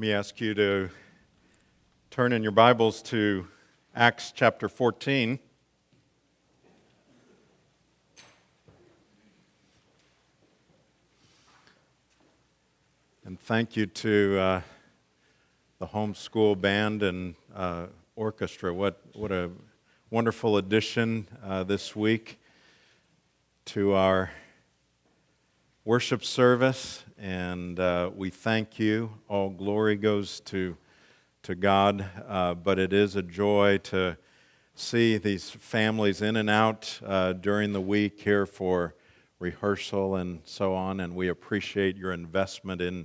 me ask you to turn in your Bibles to Acts chapter 14. And thank you to uh, the homeschool band and uh, orchestra. What, what a wonderful addition uh, this week to our worship service, and uh, we thank you. All glory goes to, to God, uh, but it is a joy to see these families in and out uh, during the week here for rehearsal and so on, and we appreciate your investment in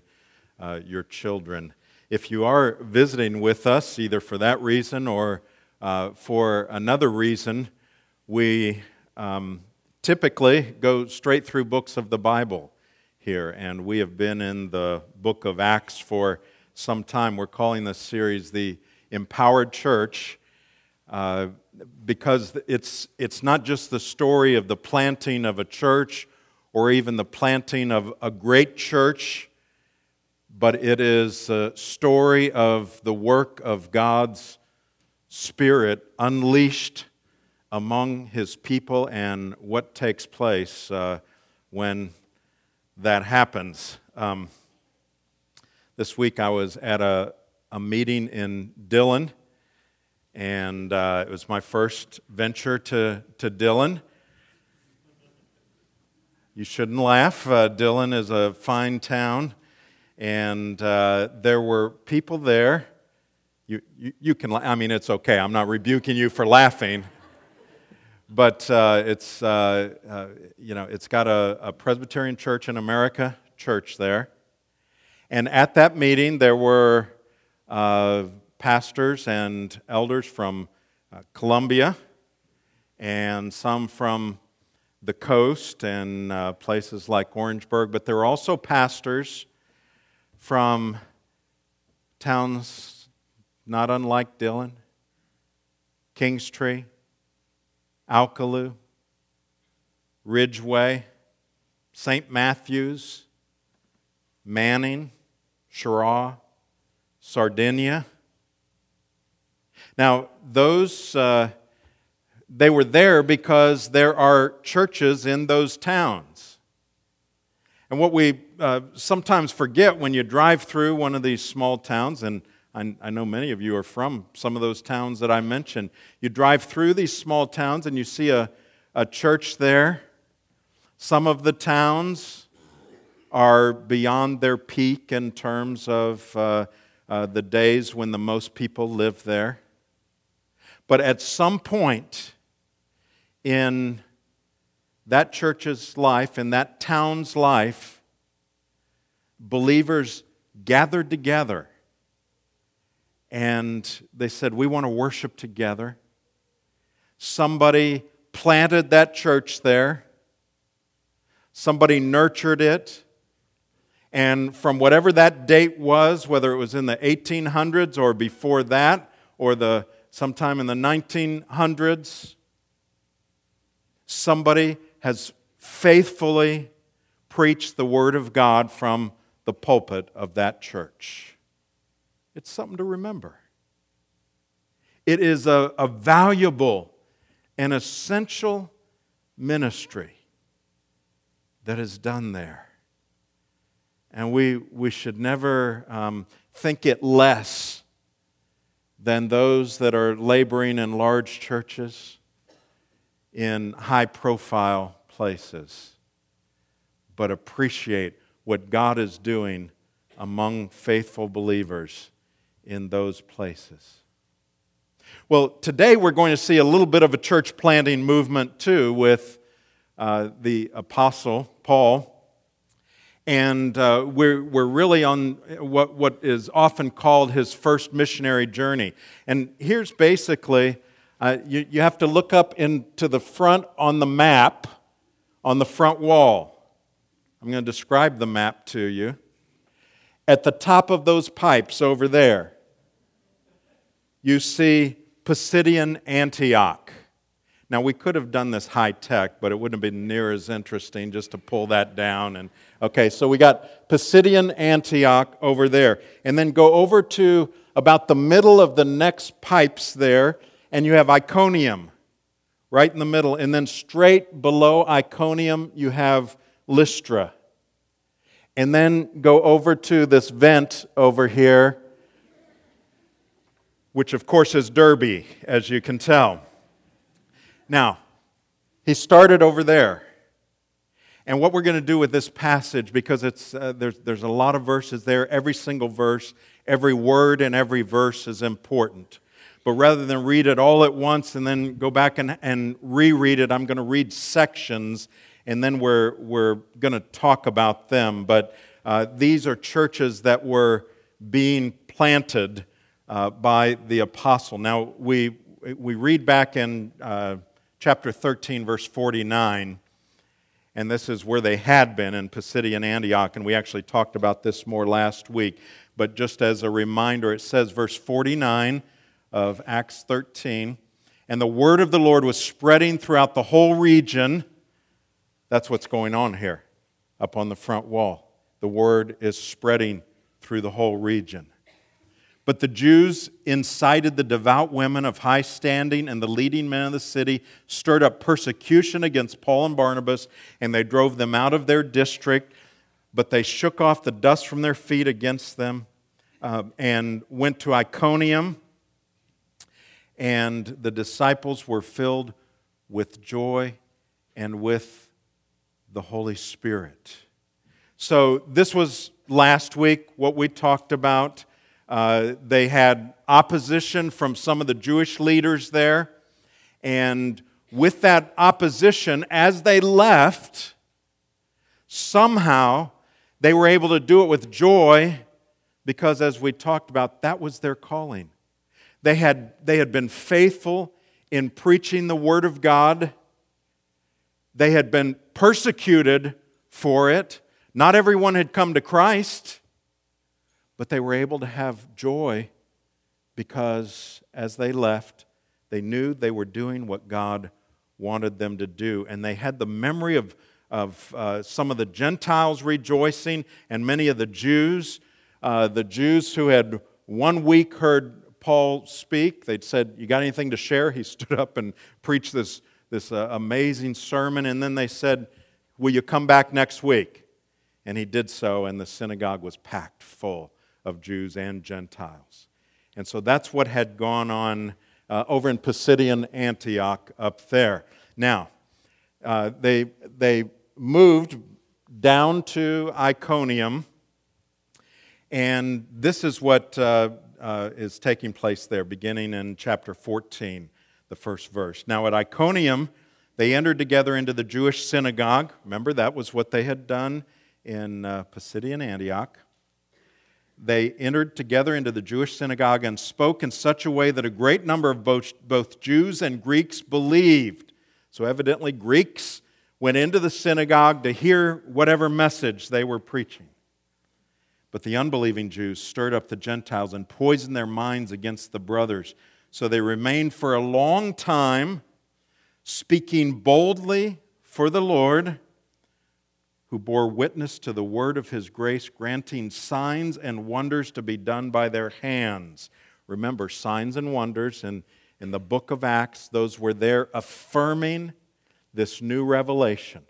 uh, your children. If you are visiting with us, either for that reason or uh, for another reason, we um, typically go straight through books of the Bible here, and we have been in the book of Acts for some time. We're calling this series the Empowered Church uh, because it's, it's not just the story of the planting of a church or even the planting of a great church, but it is a story of the work of God's Spirit unleashed among his people and what takes place uh, when that happens. Um, this week I was at a, a meeting in Dillon, and uh, it was my first venture to, to Dillon. You shouldn't laugh. Uh, Dillon is a fine town, and uh, there were people there. You, you, you can, I mean, it's okay. I'm not rebuking you for laughing but uh, it's, uh, uh, you know, it's got a, a, Presbyterian church in America church there. And at that meeting, there were uh, pastors and elders from uh, Columbia and some from the coast and uh, places like Orangeburg, but there were also pastors from towns not unlike Dillon, Kingstree, Alcolu, Ridgeway, St. Matthews, Manning, Cheraw, Sardinia. Now, those, uh, they were there because there are churches in those towns. And what we uh, sometimes forget when you drive through one of these small towns, and I, I know many of you are from some of those towns that I mentioned. You drive through these small towns and you see a, a church there. Some of the towns are beyond their peak in terms of uh, uh, the days when the most people live there. But at some point in that church's life, in that town's life, believers gathered together and they said, We want to worship together. Somebody planted that church there, somebody nurtured it. And from whatever that date was, whether it was in the 1800s or before that, or the sometime in the 1900s, somebody has faithfully preached the Word of God from the pulpit of that church. It's something to remember. It is a, a valuable and essential ministry that is done there. And we, we should never um, think it less than those that are laboring in large churches, in high profile places, but appreciate what God is doing among faithful believers in those places. Well, today we're going to see a little bit of a church planting movement too with uh, the Apostle Paul. And uh, we're, we're really on what, what is often called his first missionary journey. And here's basically uh, you, you have to look up into the front on the map on the front wall. I'm going to describe the map to you. At the top of those pipes over there, you see Pisidian Antioch. Now, we could have done this high tech, but it wouldn't have been near as interesting just to pull that down. And okay, so we got Pisidian Antioch over there. And then go over to about the middle of the next pipes there, and you have Iconium right in the middle. And then straight below Iconium, you have Lystra. And then go over to this vent over here, which of course is Derbe, as you can tell. Now, he started over there. And what we're going to do with this passage, because it's, uh, there's, there's a lot of verses there, every single verse, every word in every verse is important. But rather than read it all at once and then go back and, and reread it, I'm going to read sections and then we're, we're going to talk about them. But uh, these are churches that were being planted uh, by the apostle. Now, we, we read back in uh, chapter 13, verse 49, and this is where they had been in Pisidian Antioch, and we actually talked about this more last week. But just as a reminder, it says, verse 49 of Acts 13, and the word of the Lord was spreading throughout the whole region. That's what's going on here up on the front wall. The word is spreading through the whole region. But the Jews incited the devout women of high standing and the leading men of the city, stirred up persecution against Paul and Barnabas, and they drove them out of their district. But they shook off the dust from their feet against them uh, and went to Iconium. And the disciples were filled with joy and with the Holy Spirit. So, this was last week what we talked about. Uh, they had opposition from some of the Jewish leaders there. And with that opposition, as they left, somehow they were able to do it with joy because, as we talked about, that was their calling. They had, they had been faithful in preaching the Word of God, they had been persecuted for it. Not everyone had come to Christ. But they were able to have joy because as they left, they knew they were doing what God wanted them to do. And they had the memory of, of uh, some of the Gentiles rejoicing and many of the Jews. Uh, the Jews who had one week heard Paul speak, they'd said, You got anything to share? He stood up and preached this, this uh, amazing sermon. And then they said, Will you come back next week? And he did so, and the synagogue was packed full of Jews and Gentiles. And so that's what had gone on uh, over in Pisidian Antioch up there. Now, uh, they, they moved down to Iconium, and this is what uh, uh is taking place there, beginning in chapter 14, the first verse. Now, at Iconium, they entered together into the Jewish synagogue. Remember, that was what they had done in uh, Pisidian Antioch they entered together into the Jewish synagogue and spoke in such a way that a great number of both, both Jews and Greeks believed. So, evidently, Greeks went into the synagogue to hear whatever message they were preaching. But the unbelieving Jews stirred up the Gentiles and poisoned their minds against the brothers. So they remained for a long time, speaking boldly for the Lord who bore witness to the word of his grace, granting signs and wonders to be done by their hands. Remember, signs and wonders in, in the book of Acts, those were there affirming this new revelation,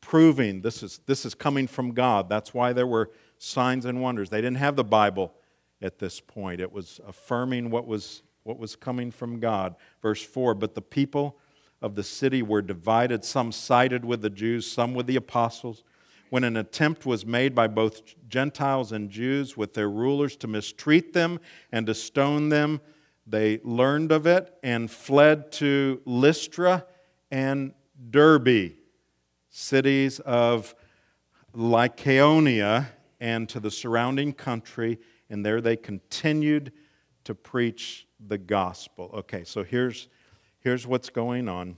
proving this is, this is coming from God. That's why there were signs and wonders. They didn't have the Bible at this point, it was affirming what was, what was coming from God. Verse 4 But the people of the city were divided. Some sided with the Jews, some with the apostles. When an attempt was made by both Gentiles and Jews with their rulers to mistreat them and to stone them, they learned of it and fled to Lystra and Derbe, cities of Lycaonia, and to the surrounding country, and there they continued to preach the gospel. Okay, so here's here's what's going on.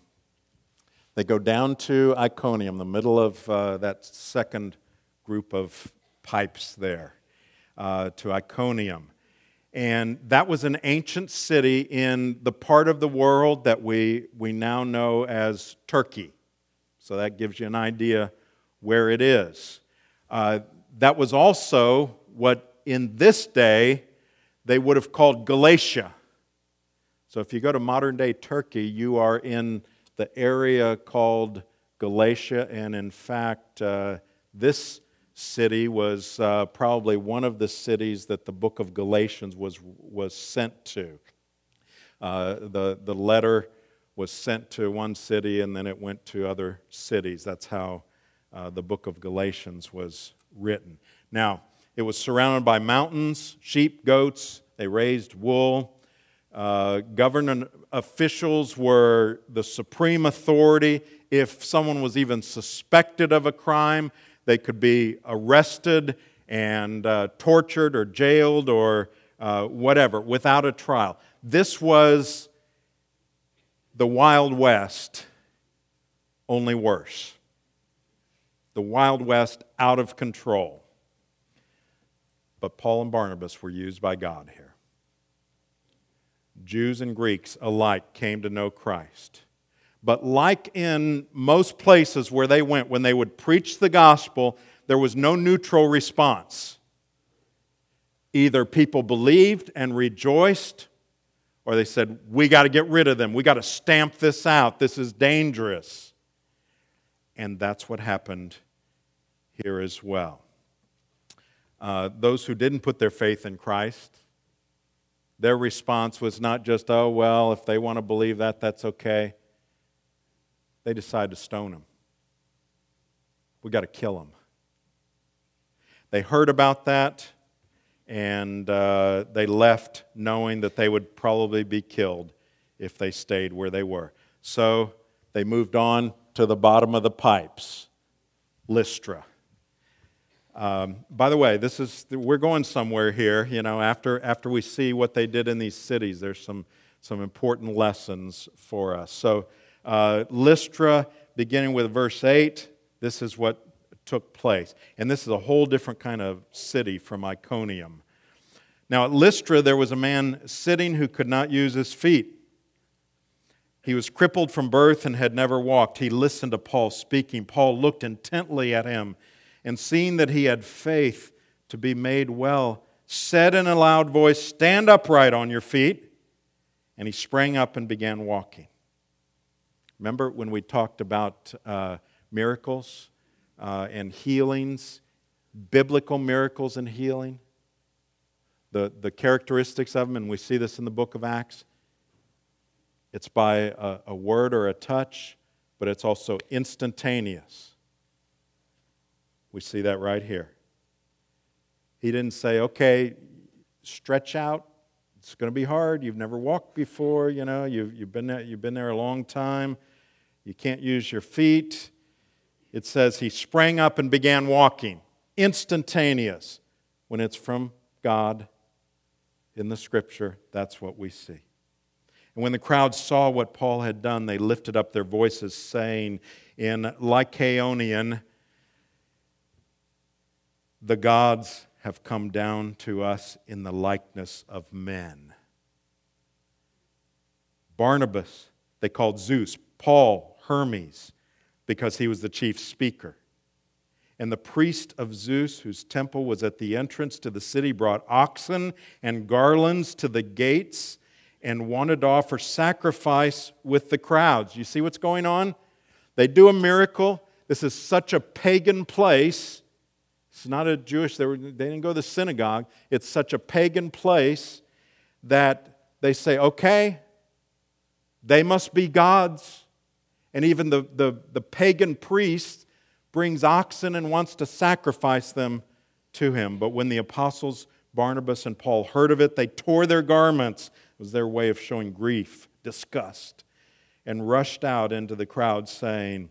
They go down to Iconium, the middle of uh, that second group of pipes there, uh, to Iconium. And that was an ancient city in the part of the world that we, we now know as Turkey. So that gives you an idea where it is. Uh, that was also what in this day they would have called Galatia. So if you go to modern day Turkey, you are in the area called Galatia, and in fact, uh, this city was uh, probably one of the cities that the book of Galatians was, was sent to. Uh, the, the letter was sent to one city and then it went to other cities. That's how uh, the book of Galatians was written. Now, it was surrounded by mountains, sheep, goats, they raised wool. Uh, government officials were the supreme authority. If someone was even suspected of a crime, they could be arrested and uh, tortured or jailed or uh, whatever without a trial. This was the Wild West, only worse. The Wild West out of control. But Paul and Barnabas were used by God here. Jews and Greeks alike came to know Christ. But like in most places where they went, when they would preach the gospel, there was no neutral response. Either people believed and rejoiced, or they said, We got to get rid of them. We got to stamp this out. This is dangerous. And that's what happened here as well. Uh, those who didn't put their faith in Christ, their response was not just, oh, well, if they want to believe that, that's okay. They decided to stone him. We got to kill him. They heard about that and uh, they left knowing that they would probably be killed if they stayed where they were. So they moved on to the bottom of the pipes, Lystra. Um, by the way, this is we're going somewhere here. You know, after after we see what they did in these cities, there's some some important lessons for us. So, uh, Lystra, beginning with verse eight, this is what took place, and this is a whole different kind of city from Iconium. Now, at Lystra, there was a man sitting who could not use his feet. He was crippled from birth and had never walked. He listened to Paul speaking. Paul looked intently at him and seeing that he had faith to be made well, said in a loud voice, Stand upright on your feet. And he sprang up and began walking. Remember when we talked about uh, miracles uh, and healings, biblical miracles and healing? The, the characteristics of them, and we see this in the book of Acts. It's by a, a word or a touch, but it's also instantaneous. We see that right here. He didn't say, okay, stretch out. It's going to be hard. You've never walked before. You know, you've, you've, been there, you've been there a long time. You can't use your feet. It says he sprang up and began walking. Instantaneous. When it's from God in the scripture, that's what we see. And when the crowd saw what Paul had done, they lifted up their voices, saying in Lycaonian, the gods have come down to us in the likeness of men. Barnabas, they called Zeus, Paul, Hermes, because he was the chief speaker. And the priest of Zeus, whose temple was at the entrance to the city, brought oxen and garlands to the gates and wanted to offer sacrifice with the crowds. You see what's going on? They do a miracle. This is such a pagan place it's not a Jewish, they, were, they didn't go to the synagogue. It's such a pagan place that they say, okay, they must be gods. And even the, the, the pagan priest brings oxen and wants to sacrifice them to him. But when the apostles Barnabas and Paul heard of it, they tore their garments. It was their way of showing grief, disgust, and rushed out into the crowd saying,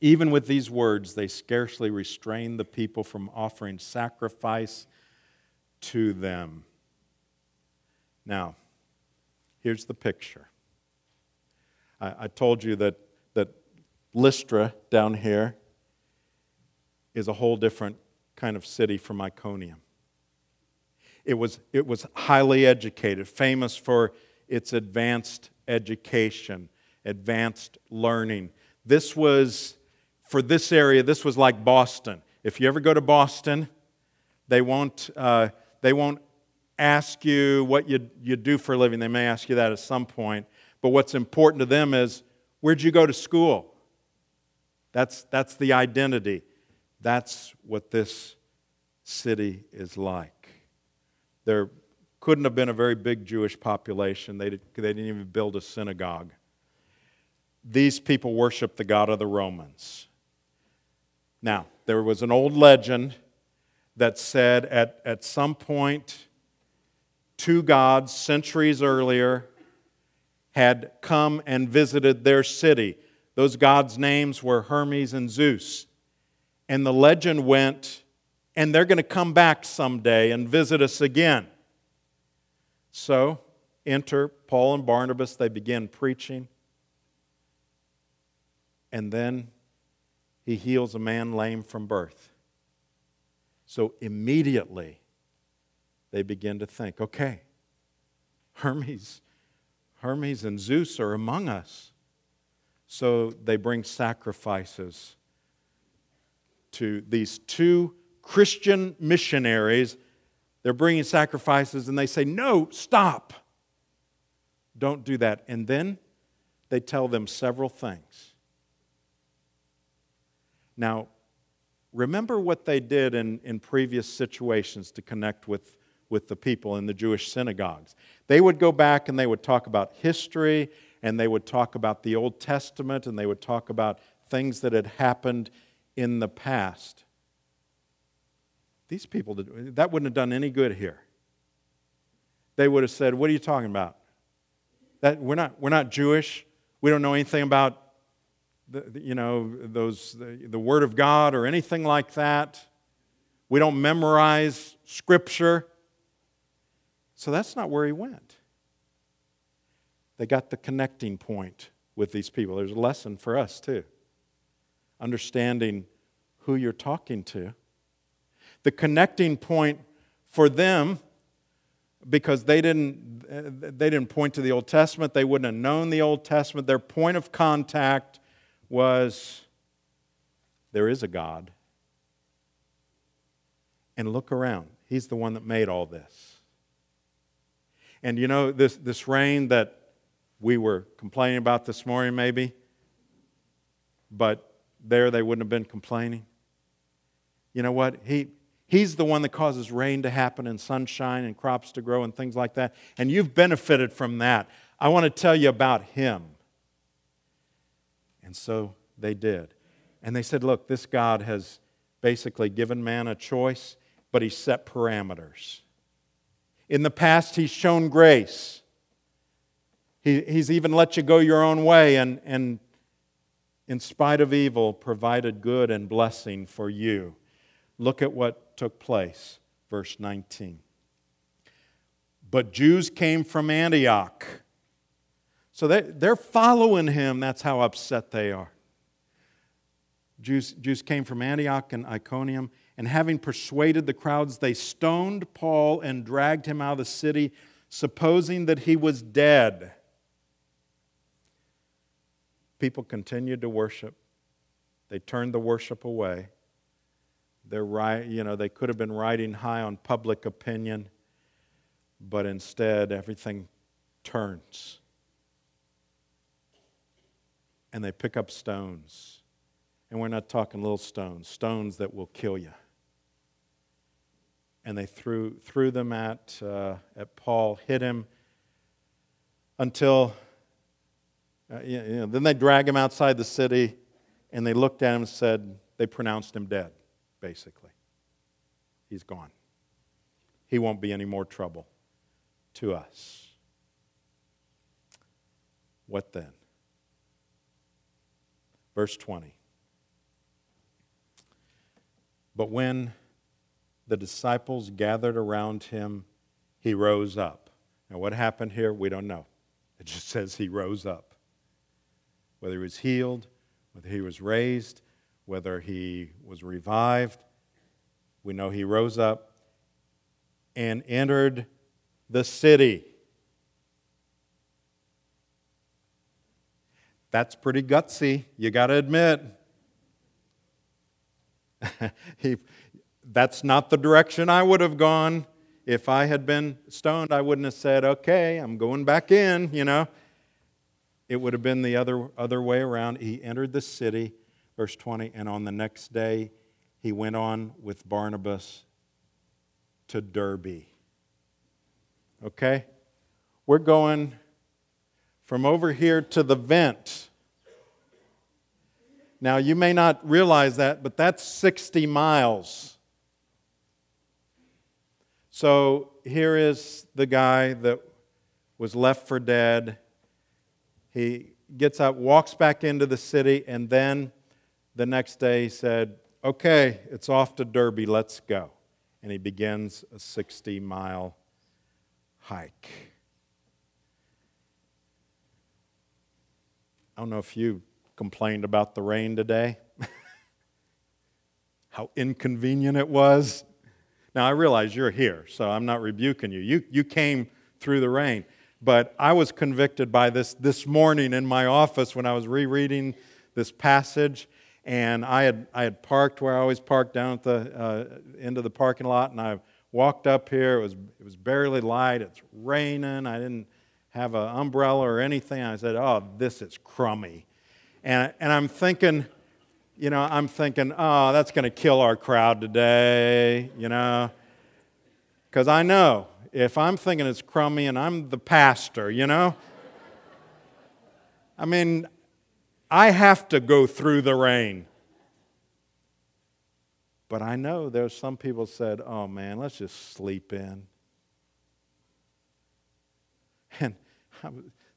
Even with these words, they scarcely restrained the people from offering sacrifice to them. Now, here's the picture. I, I told you that, that Lystra down here is a whole different kind of city from Iconium. It was, it was highly educated, famous for its advanced education, advanced learning. This was, for this area, this was like Boston. If you ever go to Boston, they won't, uh, they won't ask you what you, you do for a living. They may ask you that at some point. But what's important to them is where'd you go to school? That's, that's the identity. That's what this city is like. There couldn't have been a very big Jewish population, they, did, they didn't even build a synagogue. These people worshiped the God of the Romans. Now, there was an old legend that said at, at some point, two gods centuries earlier had come and visited their city. Those gods' names were Hermes and Zeus. And the legend went, and they're going to come back someday and visit us again. So, enter Paul and Barnabas. They begin preaching. And then he heals a man lame from birth. So, immediately, they begin to think okay, Hermes, Hermes and Zeus are among us. So, they bring sacrifices to these two Christian missionaries. They're bringing sacrifices and they say, No, stop. Don't do that. And then they tell them several things. Now, remember what they did in, in previous situations to connect with, with the people in the Jewish synagogues. They would go back and they would talk about history and they would talk about the Old Testament and they would talk about things that had happened in the past. These people, that wouldn't have done any good here. They would have said, What are you talking about? That, we're, not, we're not Jewish. We don't know anything about the, you know, those, the, the Word of God or anything like that. We don't memorize Scripture. So that's not where he went. They got the connecting point with these people. There's a lesson for us, too understanding who you're talking to. The connecting point for them, because they didn't, they didn't point to the Old Testament, they wouldn't have known the Old Testament. Their point of contact was there is a God. And look around. He's the one that made all this. And you know, this, this rain that we were complaining about this morning, maybe, but there they wouldn't have been complaining. You know what? He, he's the one that causes rain to happen and sunshine and crops to grow and things like that. And you've benefited from that. I want to tell you about him. And so they did. And they said, Look, this God has basically given man a choice, but he set parameters. In the past, he's shown grace. He, he's even let you go your own way and, and in spite of evil, provided good and blessing for you. Look at what took place, verse 19. But Jews came from Antioch. So they, they're following him. That's how upset they are. Jews, Jews came from Antioch and Iconium, and having persuaded the crowds, they stoned Paul and dragged him out of the city, supposing that he was dead people continued to worship. They turned the worship away. They're right, you know, they could have been riding high on public opinion, but instead everything turns. And they pick up stones. And we're not talking little stones, stones that will kill you. And they threw, threw them at, uh, at Paul, hit him until uh, you know, then they drag him outside the city and they looked at him and said, they pronounced him dead, basically. He's gone. He won't be any more trouble. to us. What then? Verse 20. But when the disciples gathered around him, he rose up. Now, what happened here, we don't know. It just says he rose up. Whether he was healed, whether he was raised, whether he was revived, we know he rose up and entered the city. That's pretty gutsy, you got to admit. he, that's not the direction I would have gone. If I had been stoned, I wouldn't have said, okay, I'm going back in, you know. It would have been the other, other way around. He entered the city, verse 20, and on the next day he went on with Barnabas to Derbe. Okay? We're going from over here to the vent. Now, you may not realize that, but that's 60 miles. So here is the guy that was left for dead. He gets up, walks back into the city, and then the next day he said, Okay, it's off to Derbe, let's go. And he begins a 60 mile hike. I don't know if you complained about the rain today, how inconvenient it was. Now, I realize you're here, so I'm not rebuking you. You, you came through the rain. But I was convicted by this this morning in my office when I was rereading this passage. And I had, I had parked where I always park down at the uh, end of the parking lot. And I walked up here. It was, it was barely light. It's raining. I didn't have an umbrella or anything. I said, Oh, this is crummy. And, and I'm thinking, you know, I'm thinking, oh, that's going to kill our crowd today, you know. Because I know if I'm thinking it's crummy and I'm the pastor, you know, I mean, I have to go through the rain. But I know there's some people said, oh man, let's just sleep in. And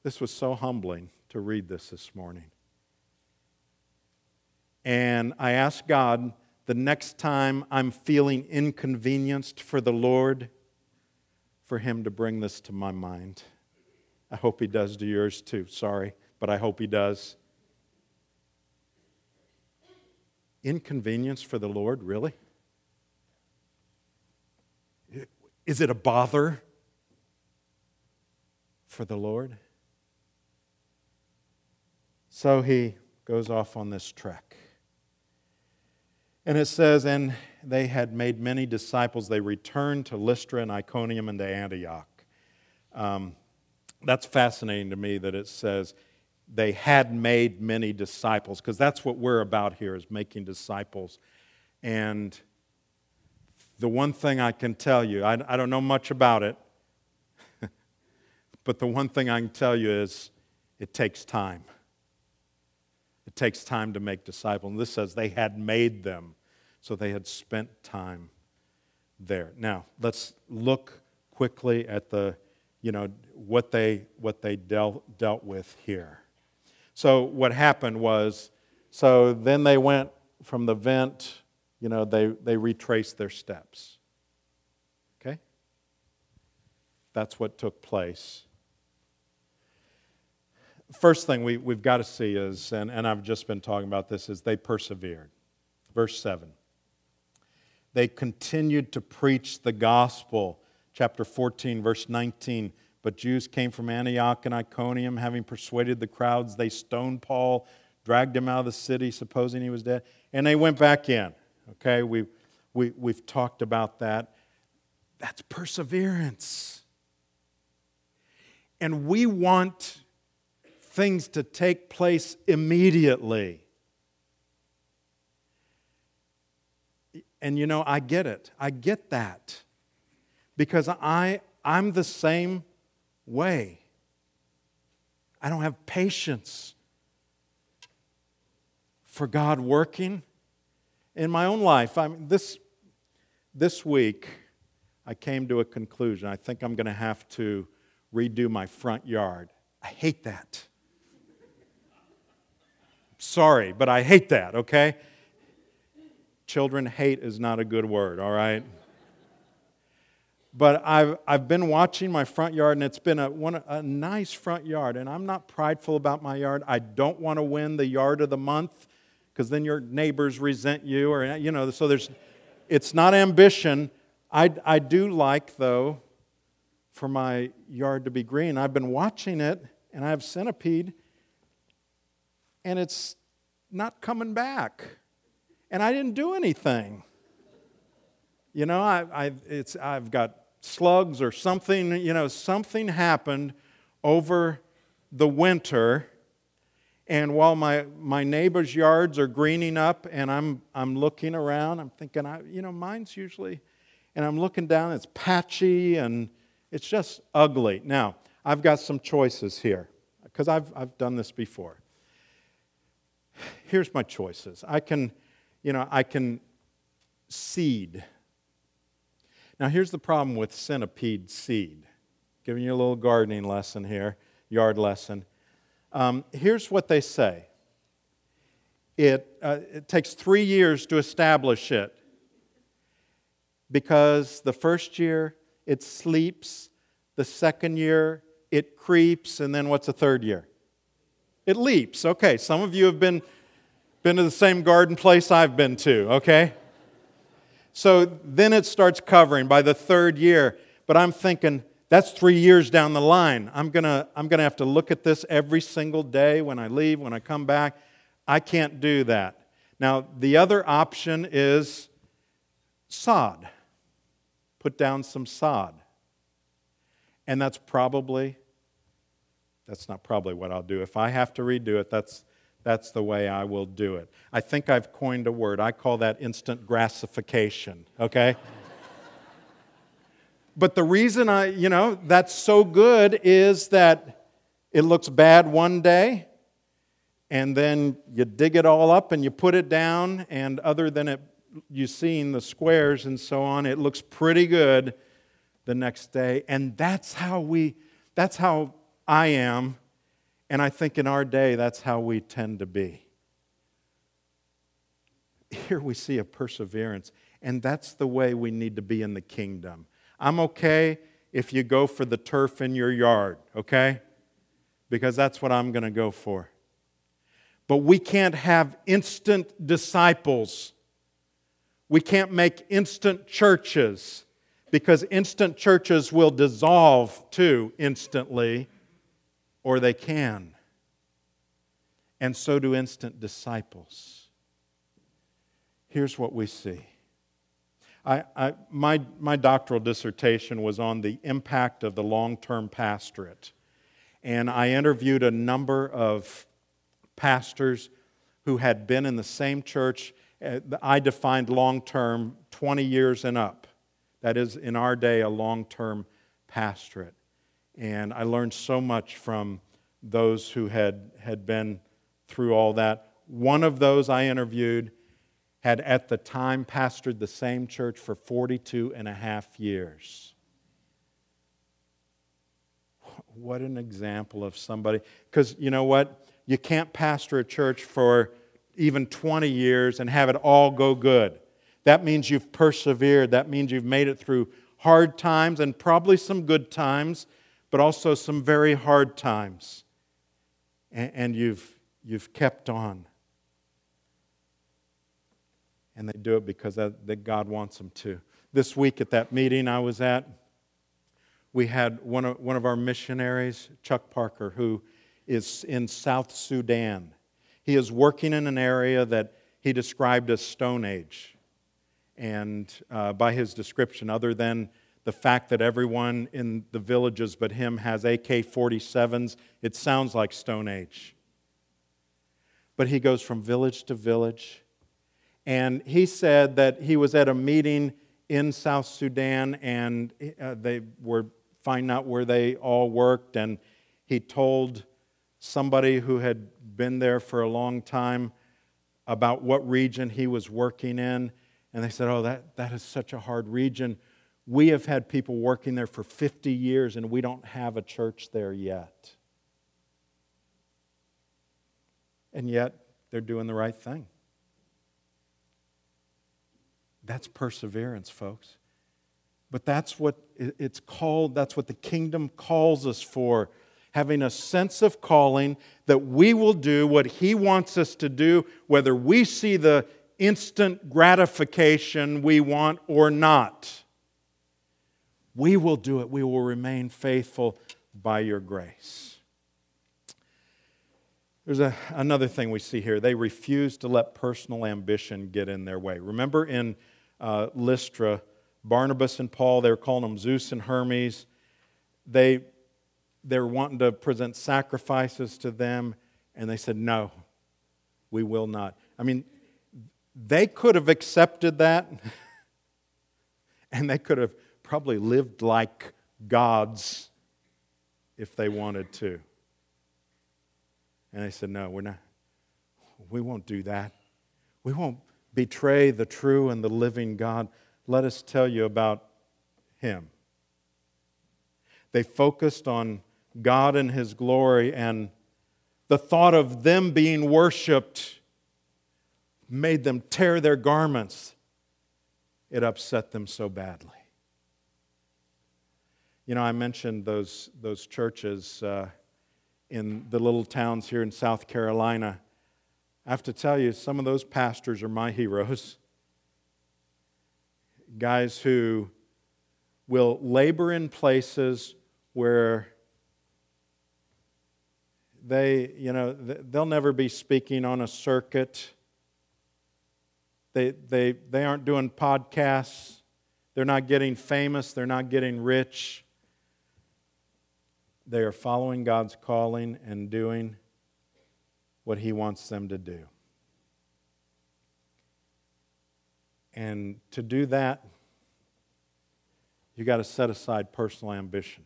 this was so humbling to read this this morning. And I ask God the next time I'm feeling inconvenienced for the Lord, for Him to bring this to my mind. I hope He does to yours too. Sorry, but I hope He does. Inconvenience for the Lord, really? Is it a bother for the Lord? So he goes off on this trek. And it says, And they had made many disciples. They returned to Lystra and Iconium and to Antioch. Um, that's fascinating to me that it says they had made many disciples, because that's what we're about here, is making disciples. And the one thing I can tell you, I, I don't know much about it, but the one thing I can tell you is it takes time. It takes time to make disciples. And this says they had made them, so they had spent time there. Now, let's look quickly at the, you know, what they, what they dealt, dealt with here. So what happened was, so then they went from the vent, you know, they, they retraced their steps. Okay? That's what took place first thing we, we've got to see is, and, and I've just been talking about this, is they persevered. Verse 7. They continued to preach the gospel. Chapter 14, verse 19. But Jews came from Antioch and Iconium, having persuaded the crowds. They stoned Paul, dragged him out of the city, supposing he was dead, and they went back in. Okay, we, we, we've talked about that. That's perseverance. And we want things to take place immediately. And you know, I get it. I get that. Because I, I'm the same way. I don't have patience for God working in my own life. I mean, this, this week, I came to a conclusion. I think I'm going to have to redo my front yard. I hate that. Sorry, but I hate that, okay? Children, hate is not a good word, all right? But I've, I've been watching my front yard, and it's been a, one, a nice front yard. And I'm not prideful about my yard. I don't want to win the yard of the month because then your neighbors resent you, or, you know, so there's, it's not ambition. I, I do like, though, for my yard to be green. I've been watching it, and I have centipede, and it's not coming back. And I didn't do anything. You know, I, I, it's, I've got slugs or something, you know, something happened over the winter. And while my, my neighbor's yards are greening up and I'm, I'm looking around, I'm thinking, I, you know, mine's usually, and I'm looking down, it's patchy and it's just ugly. Now, I've got some choices here because I've, I've done this before. Here's my choices. I can, you know, I can seed now, here's the problem with centipede seed. Giving you a little gardening lesson here, yard lesson. Um, here's what they say it, uh, it takes three years to establish it because the first year it sleeps, the second year it creeps, and then what's the third year? It leaps. Okay, some of you have been, been to the same garden place I've been to, okay? So then it starts covering by the third year. But I'm thinking, that's three years down the line. I'm going to I'm to have to look at this every single day when I leave, when I come back. I can't do that. Now, the other option is sod. Put down some sod. And that's probably, that's not probably what I'll do. If I have to redo it, that's, that's the way I will do it. I think I've coined a word. I call that instant gratification, okay? but the reason I, you know, that's so good is that it looks bad one day, and then you dig it all up and you put it down, and other than it, you seeing the squares and so on, it looks pretty good the next day. And that's how we, that's how I am and I think in our day, that's how we tend to be. Here we see a perseverance, and that's the way we need to be in the kingdom. I'm okay if you go for the turf in your yard, okay? Because that's what I'm going to go for. But we can't have instant disciples. We can't make instant churches because instant churches will dissolve too instantly or they can. And so do instant disciples. Here's what we see. I, I, my, my doctoral dissertation was on the impact of the long term pastorate. And I interviewed a number of pastors who had been in the same church. Uh, I defined long term 20 years and up. That is, in our day, a long term pastorate. And I learned so much from those who had, had been through all that. One of those I interviewed had at the time pastored the same church for 42 and a half years. What an example of somebody. Because you know what? You can't pastor a church for even 20 years and have it all go good. That means you've persevered. That means you've made it through hard times and probably some good times, but also some very hard times. And you've, you've kept on. And they do it because that, that God wants them to. This week at that meeting I was at, we had one of, one of our missionaries, Chuck Parker, who is in South Sudan. He is working in an area that he described as Stone Age. And uh, by his description, other than the fact that everyone in the villages but him has AK 47s, it sounds like Stone Age. But he goes from village to village. And he said that he was at a meeting in South Sudan and uh, they were finding out where they all worked. And he told somebody who had been there for a long time about what region he was working in. And they said, Oh, that, that is such a hard region We have had people working there for 50 years and we don't have a church there yet. And yet, they're doing the right thing. That's perseverance, folks. But that's what it's called, that's what the kingdom calls us for. Having a sense of calling that we will do what He wants us to do, whether we see the instant gratification we want or not. We will do it. We will remain faithful by your grace. There's a, another thing we see here. They refuse to let personal ambition get in their way. Remember in uh, Lystra, Barnabas and Paul, they were calling them Zeus and Hermes. They, they were wanting to present sacrifices to them, and they said, No, we will not. I mean, they could have accepted that, and they could have probably lived like gods if they wanted to. And they said, No, we're not. We won't do that. We won't betray the true and the living God let us tell you about him. They focused on God and his glory, and the thought of them being worshiped made them tear their garments. It upset them so badly. You know, I mentioned those, those churches uh, in the little towns here in South Carolina. I have to tell you, some of those pastors are my heroes guys who will labor in places where they, you know, they'll never be speaking on a circuit. They, they, they aren't doing podcasts. They're not getting famous. They're not getting rich. They are following God's calling and doing what He wants them to do. And to do that, you got to set aside personal ambition.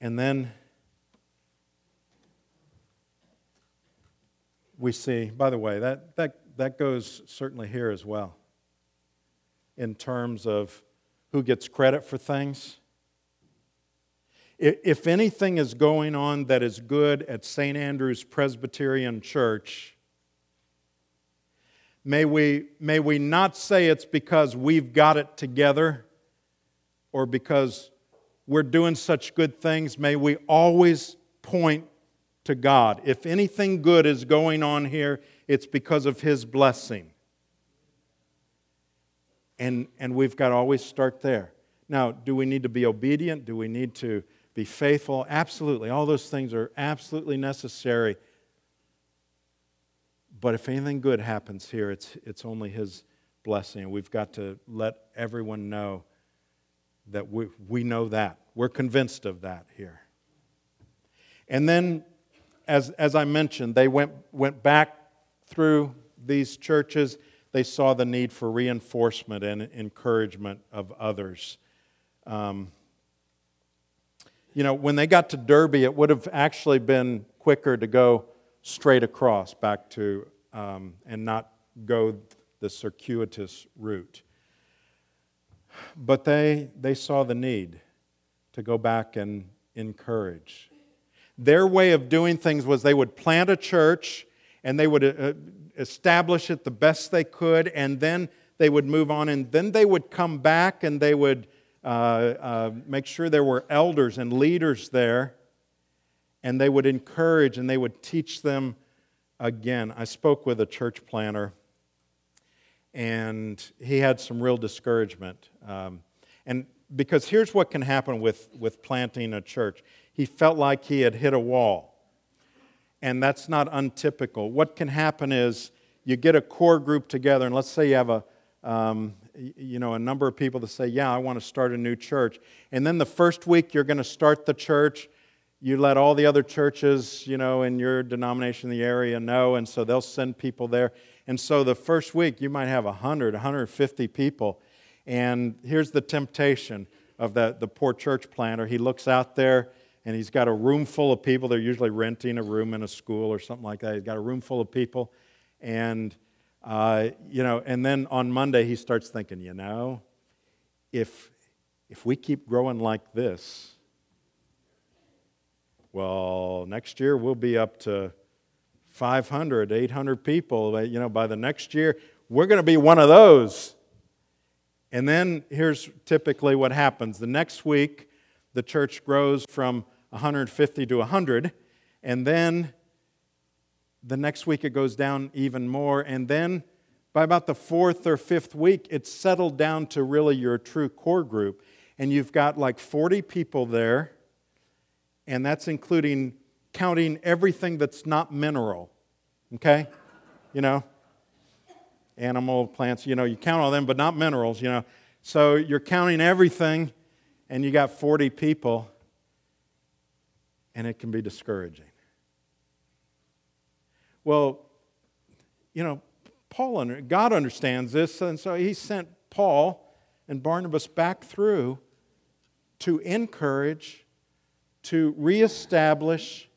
And then we see, by the way, that, that, that goes certainly here as well in terms of who gets credit for things. If anything is going on that is good at St. Andrew's Presbyterian Church, May we, may we not say it's because we've got it together or because we're doing such good things. May we always point to God. If anything good is going on here, it's because of His blessing. And, and we've got to always start there. Now, do we need to be obedient? Do we need to be faithful? Absolutely. All those things are absolutely necessary. But if anything good happens here, it's, it's only His blessing. And we've got to let everyone know that we, we know that. We're convinced of that here. And then, as, as I mentioned, they went, went back through these churches. They saw the need for reinforcement and encouragement of others. Um, you know, when they got to Derbe, it would have actually been quicker to go straight across back to um, and not go the circuitous route. But they, they saw the need to go back and encourage. Their way of doing things was they would plant a church and they would uh, establish it the best they could, and then they would move on, and then they would come back and they would uh, uh, make sure there were elders and leaders there, and they would encourage and they would teach them again, I spoke with a church planter, and he had some real discouragement. Um, and because here's what can happen with, with planting a church he felt like he had hit a wall. And that's not untypical. What can happen is you get a core group together, and let's say you have a, um, you know, a number of people that say, Yeah, I want to start a new church. And then the first week you're going to start the church, you let all the other churches, you know, in your denomination in the area know, and so they'll send people there. And so the first week, you might have 100, 150 people. And here's the temptation of the, the poor church planter. He looks out there and he's got a room full of people. They're usually renting a room in a school or something like that. He's got a room full of people. And Uh, you know, and then on Monday he starts thinking, you know, if if we keep growing like this, well, next year we'll be up to 500, 800 people. You know, by the next year, we're going to be one of those. And then here's typically what happens the next week, the church grows from 150 to 100, and then the next week it goes down even more, and then by about the fourth or fifth week, it's settled down to really your true core group. And you've got like 40 people there, and that's including counting everything that's not mineral. Okay? You know, animal, plants, you know, you count all them, but not minerals, you know. So you're counting everything, and you got 40 people, and it can be discouraging. Well, you know, Paul, God understands this, and so he sent Paul and Barnabas back through to encourage, to reestablish,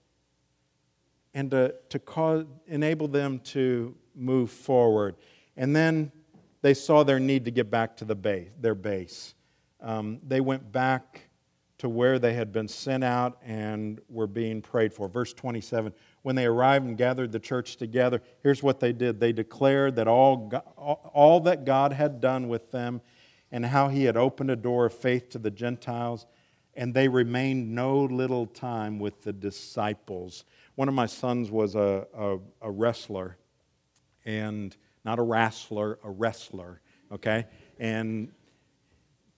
and to, to cause, enable them to move forward. And then they saw their need to get back to the base, their base. Um, they went back to where they had been sent out and were being prayed for. Verse 27 When they arrived and gathered the church together, here's what they did they declared that all, all that God had done with them and how he had opened a door of faith to the Gentiles, and they remained no little time with the disciples. One of my sons was a, a, a wrestler, and not a wrestler, a wrestler, okay? And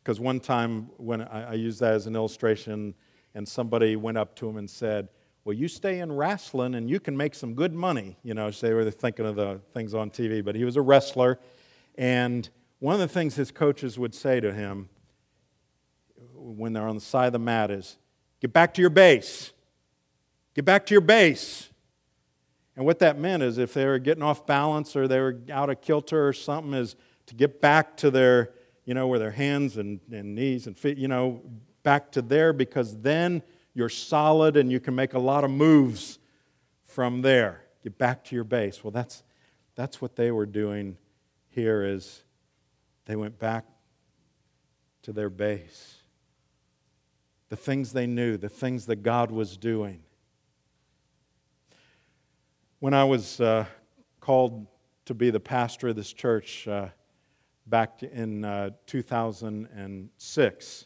because one time when I, I used that as an illustration, and somebody went up to him and said, Well, you stay in wrestling and you can make some good money. You know, so they were thinking of the things on TV, but he was a wrestler. And one of the things his coaches would say to him when they're on the side of the mat is, Get back to your base. Get back to your base. And what that meant is if they were getting off balance or they were out of kilter or something, is to get back to their, you know, where their hands and, and knees and feet, you know, back to there because then you're solid and you can make a lot of moves from there. Get back to your base. Well, that's, that's what they were doing here is they went back to their base. The things they knew, the things that God was doing. When I was uh, called to be the pastor of this church uh, back in uh, 2006,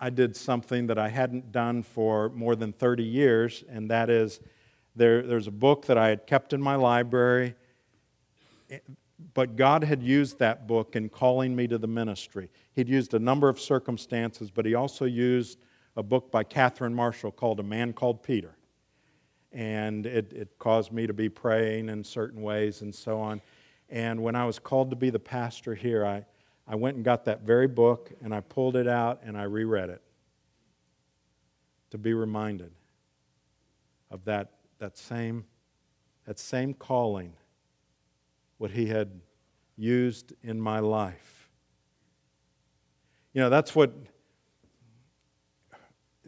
I did something that I hadn't done for more than 30 years, and that is there, there's a book that I had kept in my library, but God had used that book in calling me to the ministry. He'd used a number of circumstances, but He also used a book by Catherine Marshall called A Man Called Peter and it, it caused me to be praying in certain ways and so on. And when I was called to be the pastor here, I, I went and got that very book and I pulled it out and I reread it to be reminded of that, that, same, that same calling, what he had used in my life. You know, that's what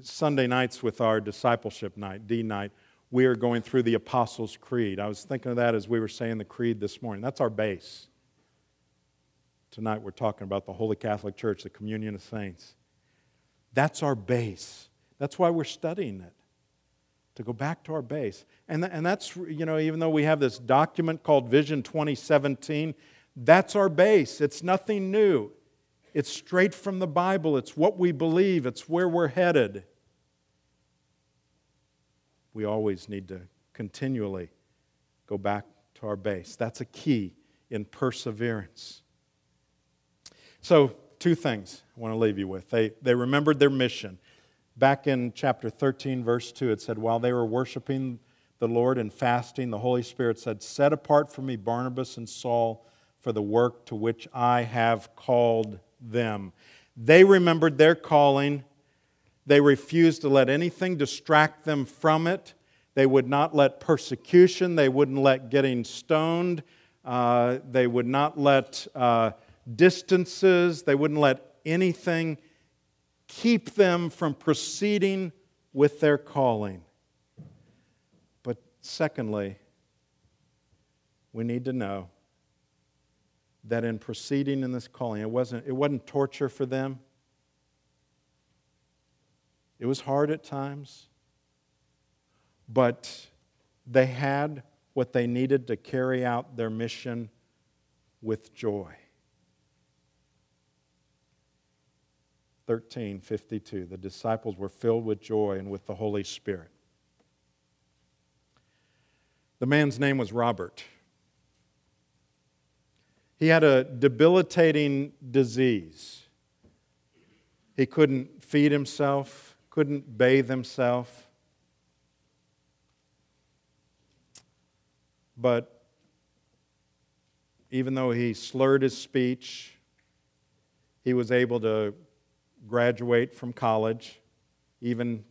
Sunday nights with our discipleship night, D night, we are going through the Apostles' Creed. I was thinking of that as we were saying the Creed this morning. That's our base. Tonight we're talking about the Holy Catholic Church, the communion of saints. That's our base. That's why we're studying it, to go back to our base. And, and that's, you know, even though we have this document called Vision 2017, that's our base. It's nothing new. It's straight from the Bible. It's what we believe, it's where we're headed we always need to continually go back to our base. That's a key in perseverance. So, two things I want to leave you with. They, they remembered their mission. Back in chapter 13, verse 2, it said, While they were worshiping the Lord and fasting, the Holy Spirit said, Set apart for me Barnabas and Saul for the work to which I have called them. They remembered their calling they refused to let anything distract them from it. They would not let persecution, they wouldn't let getting stoned, uh, they would not let uh, distances, they wouldn't let anything keep them from proceeding with their calling. But secondly, we need to know that in proceeding in this calling, it wasn't, it wasn't torture for them. It was hard at times, but they had what they needed to carry out their mission with joy. 1352 the disciples were filled with joy and with the holy spirit. The man's name was robert. He had a debilitating disease. He couldn't feed himself couldn't bathe himself but even though he slurred his speech he was able to graduate from college, even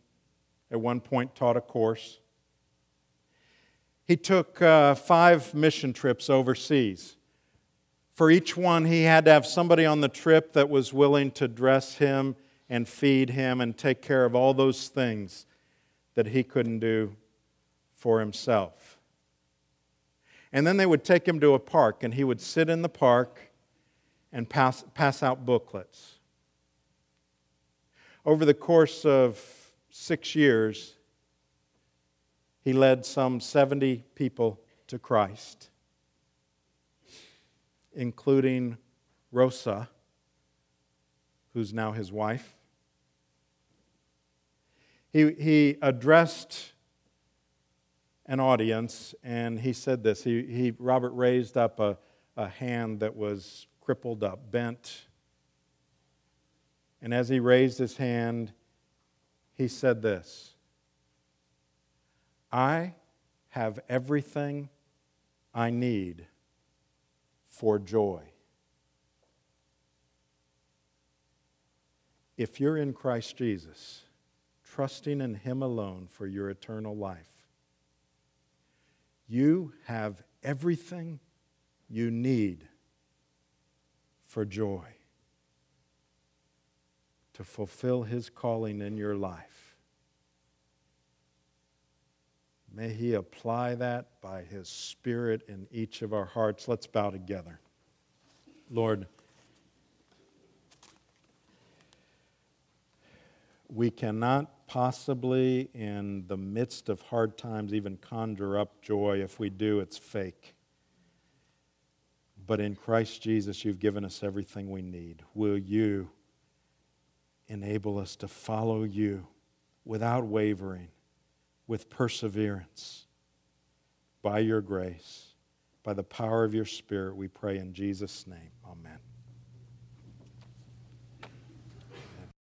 at one point taught a course. He took uh, five mission trips overseas. For each one, he had to have somebody on the trip that was willing to dress him and feed him and take care of all those things that he couldn't do for himself. And then they would take him to a park, and he would sit in the park and pass, pass out booklets. Over the course of six years, he led some 70 people to Christ, including Rosa, who's now his wife. He, he addressed an audience and he said this. He, he, Robert raised up a, a hand that was crippled up, bent, and as he raised his hand, he said this I have everything I need for joy. If you're in Christ Jesus, trusting in Him alone for your eternal life, you have everything you need for joy to fulfill His calling in your life. May He apply that by His Spirit in each of our hearts. Let's bow together. Lord, we cannot possibly, in the midst of hard times, even conjure up joy. If we do, it's fake. But in Christ Jesus, you've given us everything we need. Will you? enable us to follow you without wavering, with perseverance. By your grace, by the power of your Spirit, we pray in Jesus' name. Amen.